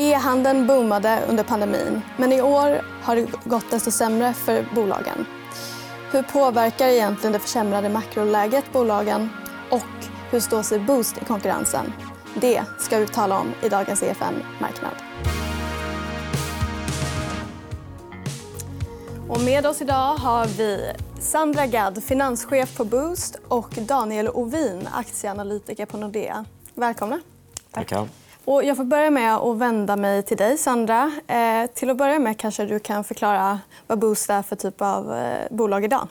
E-handeln boomade under pandemin, men i år har det gått desto sämre för bolagen. Hur påverkar egentligen det försämrade makroläget bolagen och hur står sig Boost i konkurrensen? Det ska vi tala om i dagens EFN Marknad. Och med oss idag har vi Sandra Gadd, finanschef på Boost och Daniel Ovin, aktieanalytiker på Nordea. Välkomna. Tackar. Och jag får börja med att vända mig till dig, Sandra. Eh, till att börja med kanske du kan förklara vad Boost är för typ av eh, bolag idag.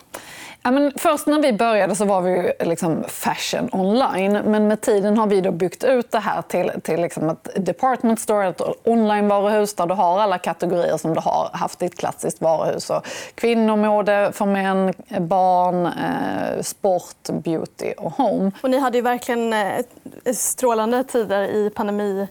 Ja, men först när vi började så var vi liksom fashion online. Men med tiden har vi då byggt ut det här till, till liksom ett department store, ett online-varuhus där du har alla kategorier som du har haft i ett klassiskt varuhus. Så kvinnomode för män, barn, eh, sport, beauty och home. Och ni hade ju verkligen eh, strålande tider i pandemi,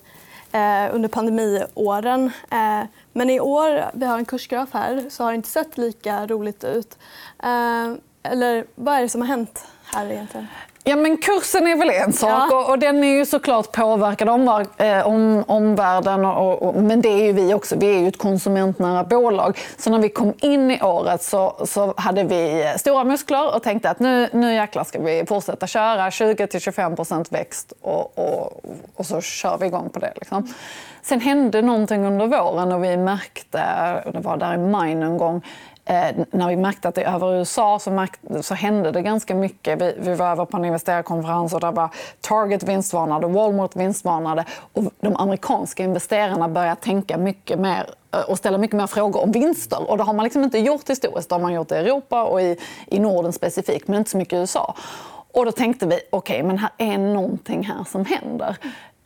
eh, under pandemiåren. Eh, men i år, vi har en kursgraf här, så har det inte sett lika roligt ut. Eh, eller vad är det som har hänt här egentligen? Ja, men kursen är väl en sak. Ja. Och, och, den är ju såklart påverkad av eh, om, omvärlden. Och, och, men det är ju vi också. Vi är ju ett konsumentnära bolag. Så när vi kom in i året så, så hade vi stora muskler och tänkte att nu, nu jäklar ska vi fortsätta köra 20-25% växt och, och, och så kör vi igång på det. Liksom. Sen hände någonting under våren och vi märkte, det var där i maj någon gång, Eh, Eh, när vi märkte att det över USA så, märkte, så hände det ganska mycket. Vi, vi var över på en investerarkonferens och där var Target vinstvarnade, Walmart vinstvarnade och de amerikanska investerarna började tänka mycket mer eh, och ställa mycket mer frågor om vinster. Och det har man liksom inte gjort historiskt. Det har man gjort i Europa och i, i Norden specifikt, men inte så mycket i USA. Och då tänkte vi, okej, okay, men här är någonting här som händer.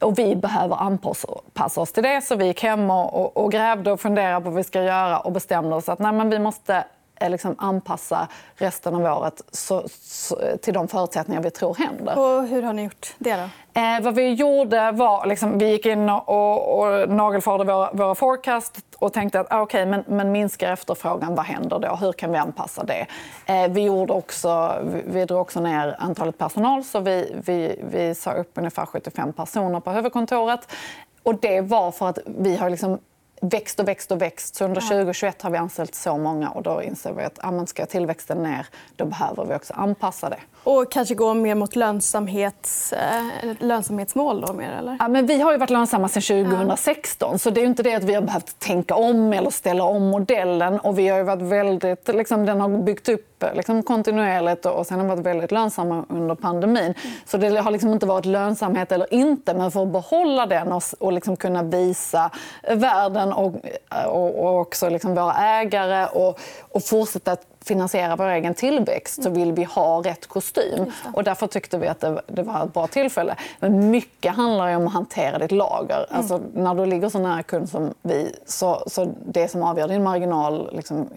Och vi behöver anpassa oss till det. Så vi gick hem och, och, och grävde och funderade på vad vi ska göra och bestämde oss att nej, men vi måste liksom anpassa resten av året så, så, till de förutsättningar vi tror händer. Och hur har ni gjort det? Då? Eh, vad vi gjorde var... Liksom, vi gick in och, och nagelfarade våra, våra forecast och tänkte att ah, okay, men, men minskar efterfrågan, vad händer då? Hur kan vi anpassa det? Eh, vi, gjorde också, vi, vi drog också ner antalet personal så vi, vi, vi sa upp ungefär 75 personer på huvudkontoret. Och det var för att vi har liksom växt och växt och växt. Så under 2021 har vi anställt så många och då inser vi att ah, ska tillväxten ner, då behöver vi också anpassa det. Och kanske gå mer mot lönsamhets, eh, lönsamhetsmål? Då, mer, eller? Ja, men vi har ju varit lönsamma sedan 2016. Ja. Så det är inte det att vi har behövt tänka om eller ställa om modellen. Och vi har varit väldigt, liksom, den har byggt upp liksom, kontinuerligt och sen har varit väldigt lönsamma under pandemin. Så det har liksom inte varit lönsamhet eller inte. Men för att behålla den och, och liksom kunna visa världen och, och, och också liksom våra ägare och, och fortsätta finansiera vår egen tillväxt så vill vi ha rätt kostym. Och därför tyckte vi att det, det, var ett bra tillfälle. Men mycket handlar om att hantera ditt lager. Mm. Alltså, när du ligger så nära kund som vi, så, så det som avgör din marginal liksom,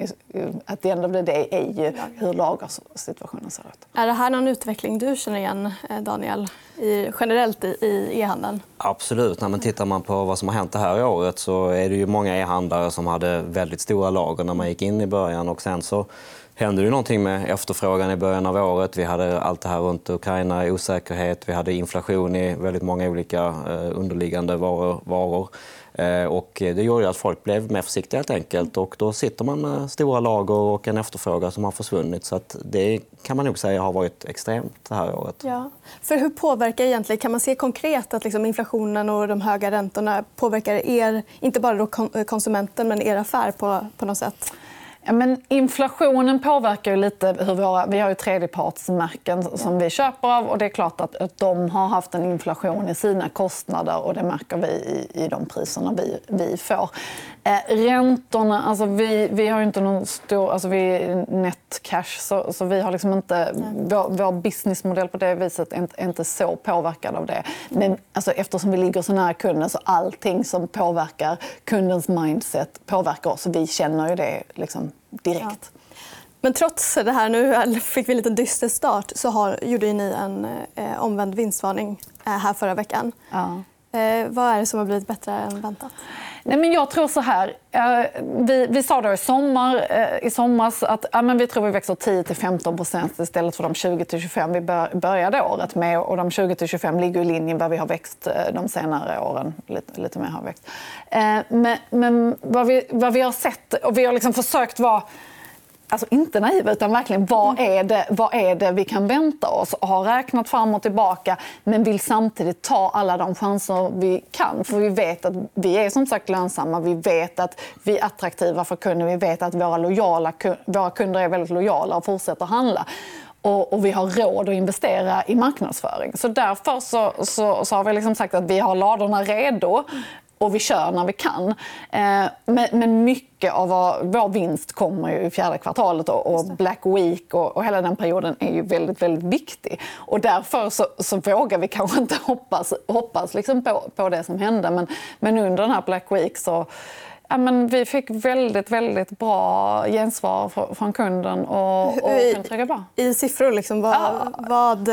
att det enda det är ju hur lagersituationen ser ut. Är det här någon utveckling du känner igen, eh, Daniel, i, generellt i e-handeln? Absolut. När man tittar man på vad som har hänt det här året så är det ju många e-handlare som hade väldigt stora lager när man gick in i början. Och sen så hände det någonting med efterfrågan i början av året. Vi hade allt det här runt Ukraina, osäkerhet. Vi hade inflation i väldigt många olika eh, underliggande varor. Eh, och det gjorde att folk blev mer försiktiga. helt enkelt. Och då sitter man med stora lager och en efterfrågan som har försvunnit. Så det kan man nog säga har varit extremt det här året. Ja. För hur påverkar egentligen, kan man se konkret att liksom inflationen och de höga räntorna påverkar er, inte bara konsumenten, men er affär på, på något sätt? Ja, men inflationen påverkar ju lite hur våra... Vi har ju tredjepartsmärken som vi köper av. och det är klart att, att de har haft en inflation i sina kostnader. och Det märker vi i, i de priserna vi, vi får. Eh, räntorna... Alltså vi, vi har inte någon stor... Alltså vi är net cash, så, så vi har liksom inte... Vår, vår businessmodell på det viset är inte, är inte så påverkad av det. Men alltså, eftersom vi ligger så nära kunden så allting som påverkar kundens mindset påverkar oss. Vi känner ju det liksom direkt. Ja. Men trots det här, nu fick vi en liten dyster start, så har, gjorde ni en eh, omvänd vinstvarning eh, här förra veckan. Ja. Eh, vad är det som har blivit bättre än väntat? Nej, men jag tror så här. Eh, vi, vi sa då i, sommar, eh, i somras att ja, men vi tror vi växer 10-15 istället för de 20-25 vi började året med. Och de 20-25 ligger i linje med vad vi har växt eh, de senare åren. Lite, lite mer har växt. Men, men vad, vi, vad vi har sett, och vi har liksom försökt vara alltså inte naiva, utan verkligen vad är, det, vad är det vi kan vänta oss? Har räknat fram och tillbaka, men vill samtidigt ta alla de chanser vi kan. För vi vet att vi är som sagt lönsamma, vi vet att vi är attraktiva för kunder, vi vet att våra, lojala, våra kunder är väldigt lojala och fortsätter handla. Och, och, vi har råd att investera i marknadsföring. Så därför så, så, så har vi liksom sagt att vi har ladorna redo och vi kör när vi kan. Eh, men, mycket av vår, vinst kommer ju i fjärde kvartalet och, Black Week och, hela den perioden är ju väldigt, väldigt viktig. Och därför så, så vågar vi kanske inte hoppas, hoppas liksom på, på det som hände. Men, men under den här Black Week så Ja, men vi fick väldigt, väldigt bra gensvar från kunden och, och bra. I siffror, liksom, vad, ja. vad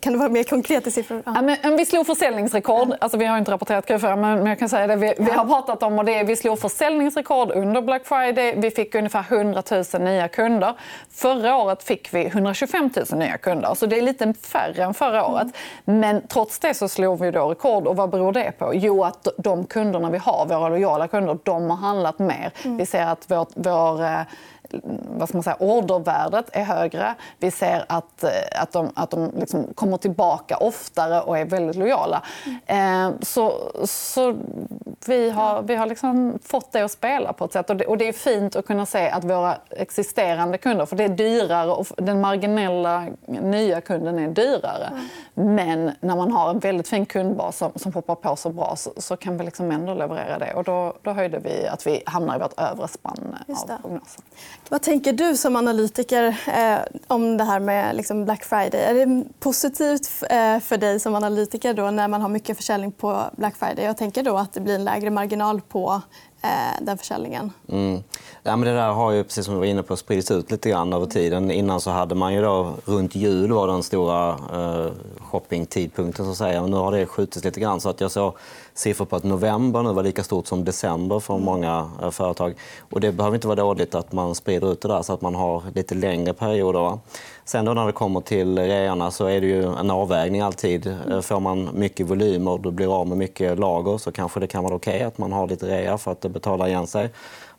kan du vara mer konkret i siffror? Ja. men, vi slog försäljningsrekord. Ja. Alltså, vi har inte rapporterat Q4, men jag kan säga det. Vi, vi har pratat om och det. Vi slog försäljningsrekord under Black Friday. Vi fick ungefär 100 000 nya kunder. Förra året fick vi 125 000 nya kunder. Så det är lite färre än förra året. Mm. Men trots det så slog vi då rekord. Och vad beror det på? Jo, att de kunderna vi har, våra lojala kunder, de har handlat mer. Mm. Vi ser att vår, vår eh, vad ska man säga, ordervärdet är högre. Vi ser att, eh, att de, att de liksom kommer tillbaka oftare och är väldigt lojala. Mm. så, så vi har, vi har liksom fått det att spela på ett sätt. Och det, och det, är fint att kunna se att våra existerande kunder, för det är dyrare och den marginella nya kunden är dyrare. Mm. Men när man har en väldigt fin kundbas som, som poppar på så bra så, så kan vi liksom ändå leverera det. Och då, då höjde vi att vi hamnar i vårt övre spann av prognosen. Vad tänker du som analytiker eh, om det här med liksom Black Friday? Är det positivt eh, för dig som analytiker då när man har mycket försäljning på Black Friday? Jag tänker då att det blir en lägre marginal på eh, den försäljningen. Mm. Ja, men det där har ju, precis som du var inne på, spridits ut lite grann över tiden. Innan så hade man ju då, runt jul var den stora eh, shoppingtidpunkten. Så att säga. Nu har det skjutits lite grann. Så att jag såg siffror på att november nu var lika stort som december för mm. många eh, företag. Och det behöver inte vara dåligt att man sprider ut det där så att man har lite längre perioder. Sen då när det kommer till reorna så är det ju en avvägning alltid. Mm. Får man mycket volym och du blir av med mycket lager så kanske det kan vara okej okay att man har lite rea för att det betalar igen sig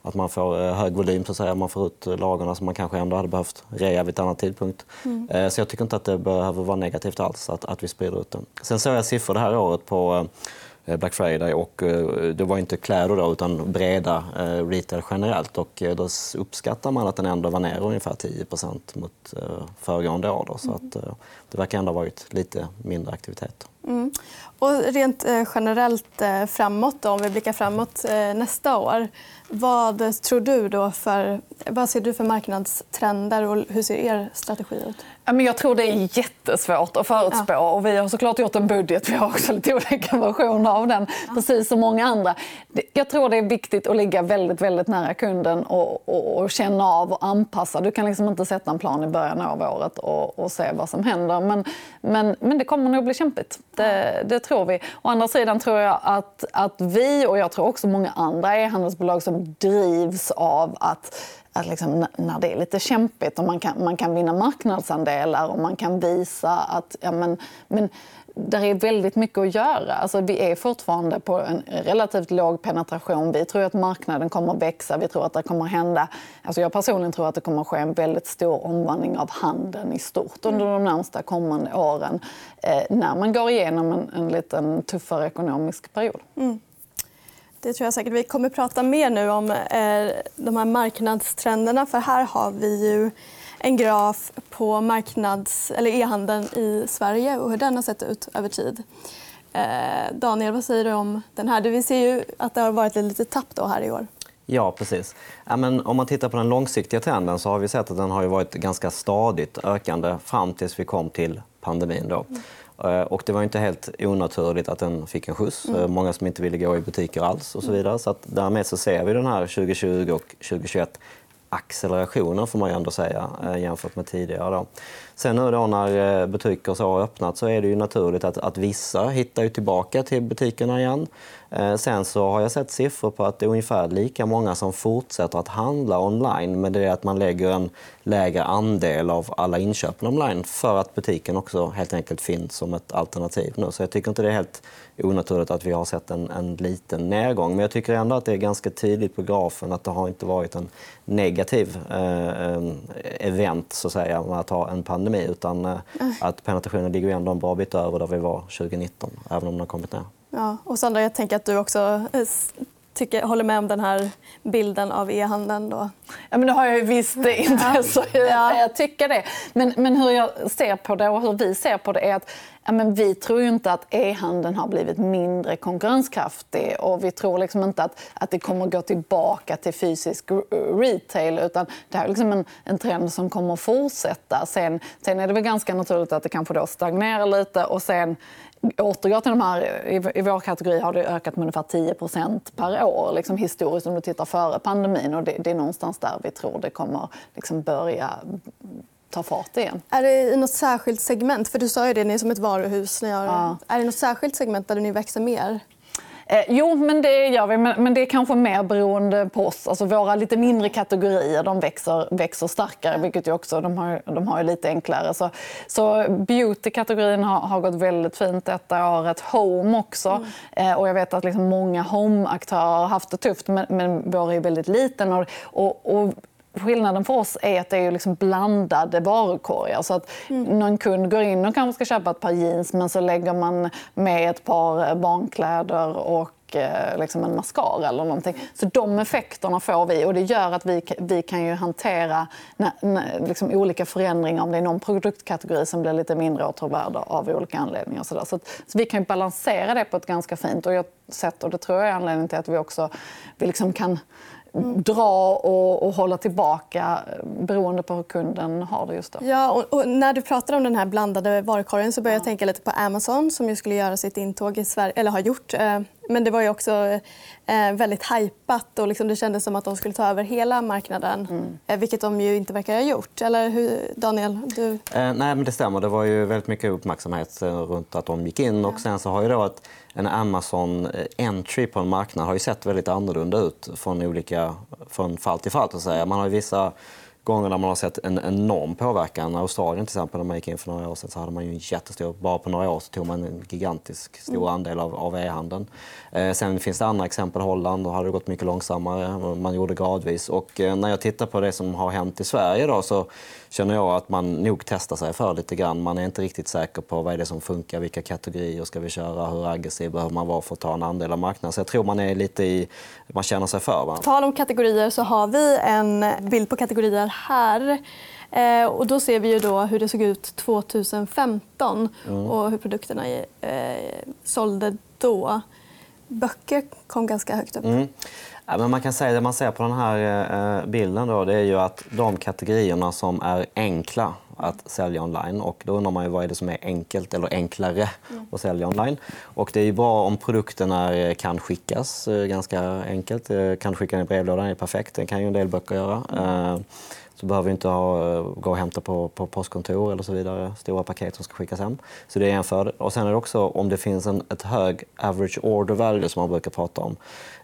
att man får eh, hög volym, så att säga. man får ut lagarna som man kanske ändå hade behövt rea vid ett annat tidpunkt. Mm. Eh, så jag tycker inte att det behöver vara negativt alls att, att vi sprider ut den. Sen såg jag siffror det här året på eh, Black Friday och det var inte kläder då, utan breda retail generellt. Och då uppskattar man att den ändå var ner ungefär 10% mot föregående år. Då, så mm. att det verkar ändå ha varit lite mindre aktivitet. Mm. Och rent generellt framåt, då, om vi blickar framåt nästa år. Vad tror du då för, vad ser du för marknadstrender och hur ser er strategi ut? Jag tror det är jättesvårt att förutspå. Ja. Och vi har såklart gjort en budget. Vi har också lite olika versioner av den, ja. precis som många andra. Jag tror det är viktigt att ligga väldigt, väldigt nära kunden och, och, och känna av och anpassa. Du kan liksom inte sätta en plan i början av året och, och se vad som händer. Men, men, men det kommer nog bli kämpigt. Det, det, tror vi. Å andra sidan tror jag att, att vi, och jag tror också många andra e-handelsbolag som drivs av att att liksom, när det är lite kämpigt och man kan, man kan vinna marknadsandelar och man kan visa att ja, men, men där är väldigt mycket att göra. Alltså, vi är fortfarande på en relativt låg penetration. Vi tror att marknaden kommer att växa. Vi tror att det kommer att hända... Alltså jag personligen tror att det kommer att ske en väldigt stor omvandling av handeln i stort under de närmsta kommande åren eh, när man går igenom en, en lite tuffare ekonomisk period. Mm. Det tror jag säkert. Vi kommer att prata mer nu om eh, de här marknadstrenderna. För här har vi ju en graf på marknads, eller e-handeln i Sverige och hur den har sett ut över tid. Eh, Daniel, vad säger du om den här? Vi ser ju att det har varit ett litet tapp då här i år. Ja, precis. Ja, men om man tittar på den långsiktiga trenden så har vi sett att den har varit ganska stadigt ökande fram tills vi kom till pandemin. Då. Mm. Eh, och det var inte helt onaturligt att den fick en skjuts. Mm. Eh, många som inte ville gå i butiker alls. och så vidare. Så att därmed så ser vi den här 2020 och 2021 accelerationen får man ju ändå säga eh, jämfört med tidigare. Då. Sen nu då när eh, butiker så har öppnat så är det ju naturligt att, att vissa hittar ju tillbaka till butikerna igen. Eh, sen så har jag sett siffror på att det är ungefär lika många som fortsätter att handla online men det är att man lägger en lägre andel av alla inköpen online för att butiken också helt enkelt finns som ett alternativ nu. Så jag tycker inte det är helt onaturligt att vi har sett en, en liten nedgång. Men jag tycker ändå att det är ganska tydligt på grafen att det har inte varit en negativ eh, eh event så att säga med att ha en pandemi utan eh, att penetrationen ligger ändå en bra bit över där vi var 2019 även om den har kommit ner. Ja, och Sandra, jag tänker att du också eh, tycker, håller med om den här bilden av e-handeln. Då. Ja, men nu har jag ju visst intresse ja. jag tycker det. Men, men hur jag ser på det och hur vi ser på det är att ja, men vi tror ju inte att e-handeln har blivit mindre konkurrenskraftig och vi tror liksom inte att, att det kommer gå tillbaka till fysisk retail utan det här är liksom en, en trend som kommer att fortsätta. Sen, sen är det väl ganska naturligt att det kanske då stagnerar lite och sen återgår till de här, i vår kategori har det ökat med ungefär 10% per år liksom historiskt om du tittar före pandemin. Och det, det är någonstans där vi tror det kommer liksom börja ta fart igen. Är det i något särskilt segment? För Du sa ju det, ni är som ett varuhus. Ni har... ja. Är det något särskilt segment där ni växer mer? Eh, jo, men det gör vi. Men, men, det är kanske mer beroende på oss. Alltså våra lite mindre kategorier de växer, växer starkare, vilket ju också, de har, de har lite enklare. Så, så beauty-kategorin har, har, gått väldigt fint detta året. Home också. Mm. Eh, och jag vet att liksom många home-aktörer har haft det tufft, men, men vår är väldigt liten. Och, och, och Skillnaden för oss är att det är liksom blandade varukorgar. Så att mm. Någon kund går in och kanske ska köpa ett par jeans men så lägger man med ett par barnkläder och eh, liksom en mascara eller någonting. Så de effekterna får vi och det gör att vi, vi kan ju hantera när, när, liksom olika förändringar om det är någon produktkategori som blir lite mindre åtråvärd av olika anledningar. Så, så, att, så, vi kan ju balansera det på ett ganska fint och jag sett, och det tror jag är anledningen till att vi också vi liksom kan dra och, och, hålla tillbaka beroende på hur kunden har det just då. Ja, och, och när du pratar om den här blandade varukorgen så börjar ja. jag tänka lite på Amazon som ju skulle göra sitt intåg i Sverige, eller har gjort. Eh, men det var ju också eh, väldigt hajpat och liksom det kändes som att de skulle ta över hela marknaden. Mm. Eh, vilket de ju inte verkar ha gjort. Eller hur, Daniel? Du... Eh, nej, men det stämmer. Det var ju väldigt mycket uppmärksamhet runt att de gick in. Och sen så har ju då ett en Amazon-entry på en marknad har ju sett väldigt annorlunda ut från, olika, från fall till fall. Att säga. Man har vissa gånger där man har sett en enorm påverkan. Australien till exempel, när man gick in för några år sedan så hade man ju en jättestor, bara på några år så tog man en gigantisk stor mm. andel av, av e-handeln. Eh, sen finns det andra exempel, Holland, då hade det gått mycket långsammare. Man gjorde gradvis. Och eh, när jag tittar på det som har hänt i Sverige då, så känner jag att man nog testar sig för lite grann. Man är inte riktigt säker på vad är det som funkar, vilka kategorier ska vi köra, hur aggressiv behöver man vara för att ta en andel av marknaden. Så jag tror man är lite i, man känner sig för. Va? tal om kategorier så har vi en bild på kategorier här. Eh, och då ser vi ju då hur det såg ut 2015 mm. och hur produkterna eh, sålde då. Böcker kom ganska högt upp. Mm. Ja, men man kan säga det man ser på den här eh, bilden då, det är ju att de kategorierna som är enkla att sälja online. Och då undrar man ju vad är det som är enkelt eller enklare att sälja online. Och det är ju bra om produkterna eh, kan skickas eh, ganska enkelt. Eh, kan skicka den i brevlådan är perfekt. Det kan ju en del böcker göra. Så behöver vi inte ha, eh, gå och hämta på, på postkontor eller så vidare. Stora paket som ska skickas hem. Så det är en fördel. Och sen är det också om det finns en ett hög average order value som man brukar prata om.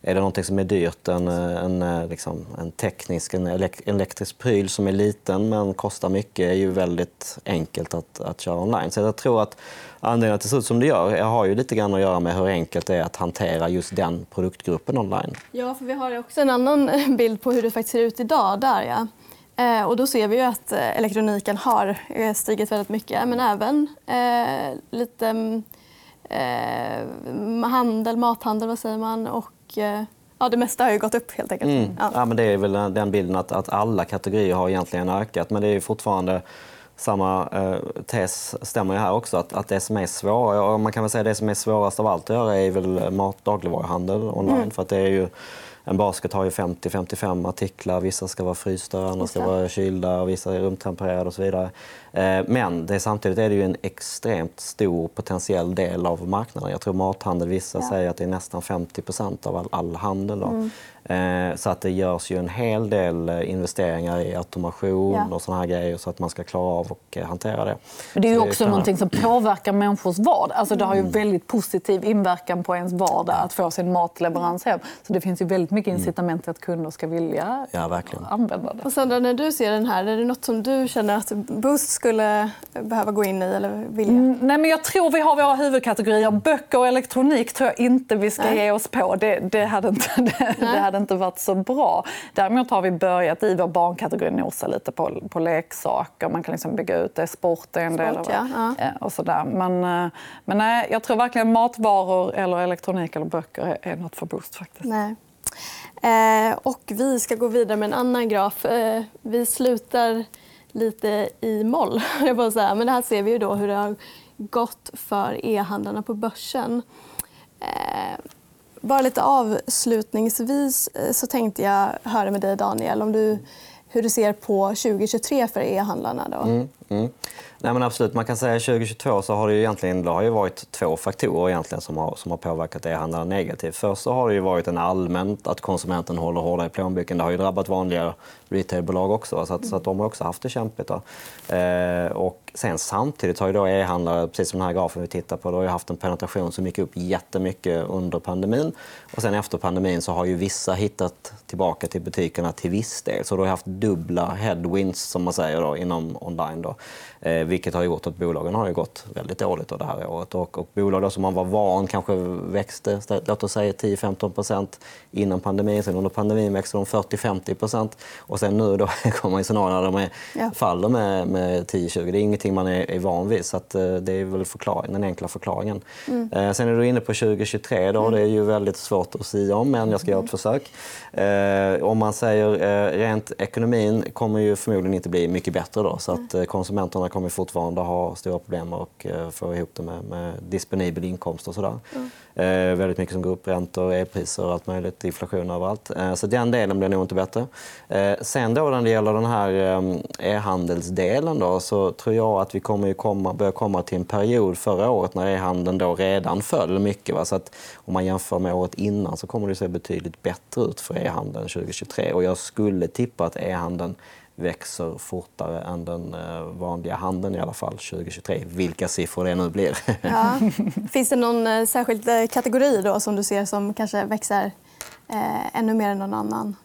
Är det någonting som är dyrt, en, eh, en, eh, liksom, en teknisk, en elektrisk pryl som är liten men kostar mycket är ju väldigt enkelt att, att köra online. Så jag tror att anledningen till att det ser ut som det gör jag har ju lite grann att göra med hur enkelt det är att hantera just den produktgruppen online. Ja, för vi har också en annan bild på hur det faktiskt ser ut idag. Där, ja. Eh, och då ser vi ju att eh, elektroniken har eh, stigit väldigt mycket, men även lite eh, handel, mathandel, vad säger man, och ja, det mesta har ju gått upp helt enkelt. Mm. Ja. ja. men det är väl den bilden att, att alla kategorier har egentligen ökat, men det är fortfarande samma eh, tes stämmer ju här också, att, att det som är svårare, man kan väl säga det som är svårast av allt att göra är väl mat, dagligvaruhandel online. Mm. För att det är ju en basket har ju 50-55 artiklar. Vissa ska vara frysta, andra ska vara kylda och vissa är rumtempererade och så vidare. Eh, men det, samtidigt är det ju en extremt stor potentiell del av marknaden. Jag tror mathandel, vissa ja. säger att det är nästan 50% av all, all handel. Mm. Eh, så att det görs ju en hel del eh, investeringar i automation ja. och såna här grejer så att man ska klara av och hantera det. Men det är ju också kan... någonting som påverkar människors vardag. Alltså det har ju mm. väldigt positiv inverkan på ens vardag att få sin matleverans hem. Så det finns ju väldigt mycket mm. incitament till att kunder ska vilja ja, verkligen. använda det. Och Sandra, när du ser den här, är det något som du känner att Boost skulle behöva gå in i eller vilja? Mm, nej, men jag tror vi har våra huvudkategorier. Böcker och elektronik tror jag inte vi ska nej. ge oss på. Det, det hade inte, det, det hade inte varit så bra. Däremot har vi börjat i vår barnkategori nosa lite på, på leksaker. Man kan liksom bygga ut det. Sport är en del av det. Ja. Och sådär. Men, eh, men nej, jag tror verkligen matvaror, eller elektronik eller böcker är något för Boost. faktiskt. Nej. Eh, och vi ska gå vidare med en annan graf. Eh, vi slutar lite i moll, jag bara men här ser vi ju då hur det har gått för e-handlarna på börsen. Eh, bara lite avslutningsvis eh, så tänkte jag höra med dig, Daniel, om du, hur du ser på 2023 för e-handlarna. Då. Mm, mm. Nej, men absolut. Man kan säga att 2022 så har det, egentligen, det har ju varit två faktorer egentligen som har, som har påverkat e-handlarna negativt. Först så har det ju varit en allmänt att konsumenten håller hårdare i plånboken. Det har ju drabbat vanliga retailbolag också, så, att, så att de har också haft det kämpigt. Eh, och sen samtidigt har ju då e-handlare, precis som den här grafen vi tittar på, då har haft en penetration som gick upp jättemycket under pandemin. Och sen efter pandemin så har ju vissa hittat tillbaka till butikerna till viss del. Så då har haft dubbla headwinds som man säger då, inom online. Då. Eh, vilket har gjort att bolagen har gått väldigt dåligt det här året. Och, och bolag som man var van kanske växte låt oss säga 10-15% innan pandemin. Sen under pandemin växte de 40-50% Och sen nu då kommer man i scenarier där de är, ja. faller med, med 10-20. Det är ingenting man är, är van vid. Så att, eh, det är väl förklaring, den enkla förklaringen. Mm. Eh, sen är du inne på 2023. Då. Mm. Det är ju väldigt svårt att säga om, men jag ska göra ett försök. Eh, om man säger eh, rent ekonomin kommer ju förmodligen inte bli mycket bättre. Då, så att, eh, konsumenterna kommer fortfarande ha stora problem att eh, få ihop det med, med disponibel inkomst och sådär. Mm. Eh, väldigt mycket som går upp, räntor, elpriser och allt möjligt, inflation överallt. Eh, så den delen blir nog inte bättre. Eh, sen då när det gäller den här eh, e-handelsdelen då, så tror jag att vi kommer ju komma, börja komma till en period förra året när e-handeln då redan föll mycket. Va? Så att om man jämför med året innan så kommer det se betydligt bättre ut för e-handeln 2023. Och jag skulle tippa att e-handeln växer fortare än den eh, vanliga handeln i alla fall 2023. Vilka siffror det nu blir. Ja. Finns det någon eh, särskild eh, kategori då som du ser som kanske växer eh, ännu mer än någon annan?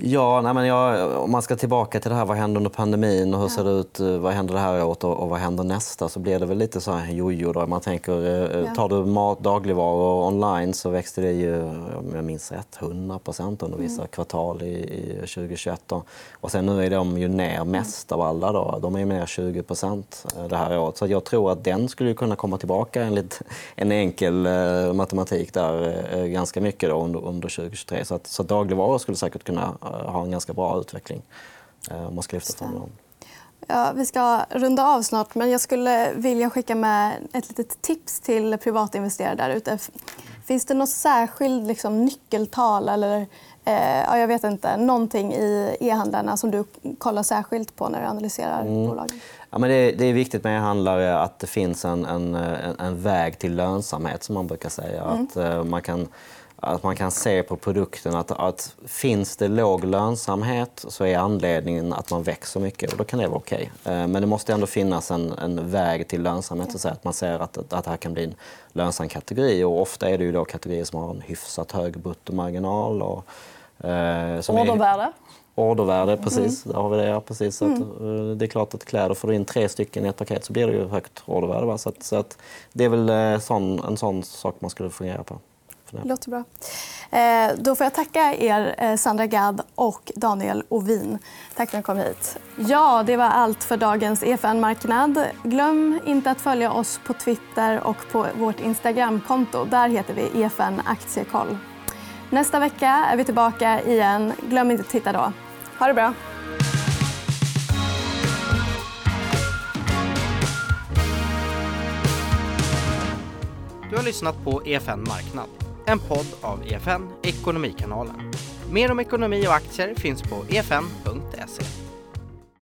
Ja, nej men jag, om man ska tillbaka till det här, vad händer under pandemin och hur ser det ut, eh, vad händer det här året och, och vad händer nästa? Så blir det väl lite så här jojo. Då. Man tänker, eh, ja. tar du mat, dagligvaror online så växte det ju, om jag minns rätt, 100 under vissa mm. kvartal i, i 2021. Då. Och sen nu är de ju ner mest av alla. Då. De är ner 20 eh, det här året. Så jag tror att den skulle kunna komma tillbaka enligt en enkel eh, matematik där eh, ganska mycket då under, under 2023. Så, att, så dagligvaror skulle säkert kunna Eh, har en ganska bra utveckling. Eh, om man ska lyfta fram dem. Ja, vi ska runda av snart, men jag skulle vilja skicka med ett litet tips till privatinvesterare där ute. Finns det något särskilt liksom, nyckeltal eller eh, ja, jag vet inte, någonting i e-handlarna som du kollar särskilt på när du analyserar mm. bolagen? Ja, men det, är, det är viktigt med e-handlare att det finns en, en, en, väg till lönsamhet, som man brukar säga. Mm. Att, uh, man kan att man kan se på produkten att, att finns det låg lönsamhet så är anledningen att man växer mycket och då kan det vara okej. Okay. Eh, men det måste ändå finnas en, en väg till lönsamhet, så att man ser att, att det här kan bli en lönsam kategori. Och ofta är det ju då kategorier som har en hyfsat hög bruttomarginal. Och, eh, som Ordervärde? Är, ordervärde, precis. Mm. Där har vi det. Ja, precis. Mm. Att, eh, det är klart att kläder, får du in tre stycken i ett paket så blir det ju högt ordervärde. Va? Så, att, så att det är väl eh, sån, en sån sak man skulle fundera på. Det låter bra. Eh, då får jag tacka er, eh, Sandra Gadd och Daniel Ovin. Tack för att ni kom hit. Ja, det var allt för dagens EFN-marknad. Glöm inte att följa oss på Twitter och på vårt Instagramkonto. Där heter vi EFN Aktiekoll. Nästa vecka är vi tillbaka igen. Glöm inte att titta då. Ha det bra. Du har lyssnat på EFN Marknad en podd av EFN Ekonomikanalen. Mer om ekonomi och aktier finns på efn.se.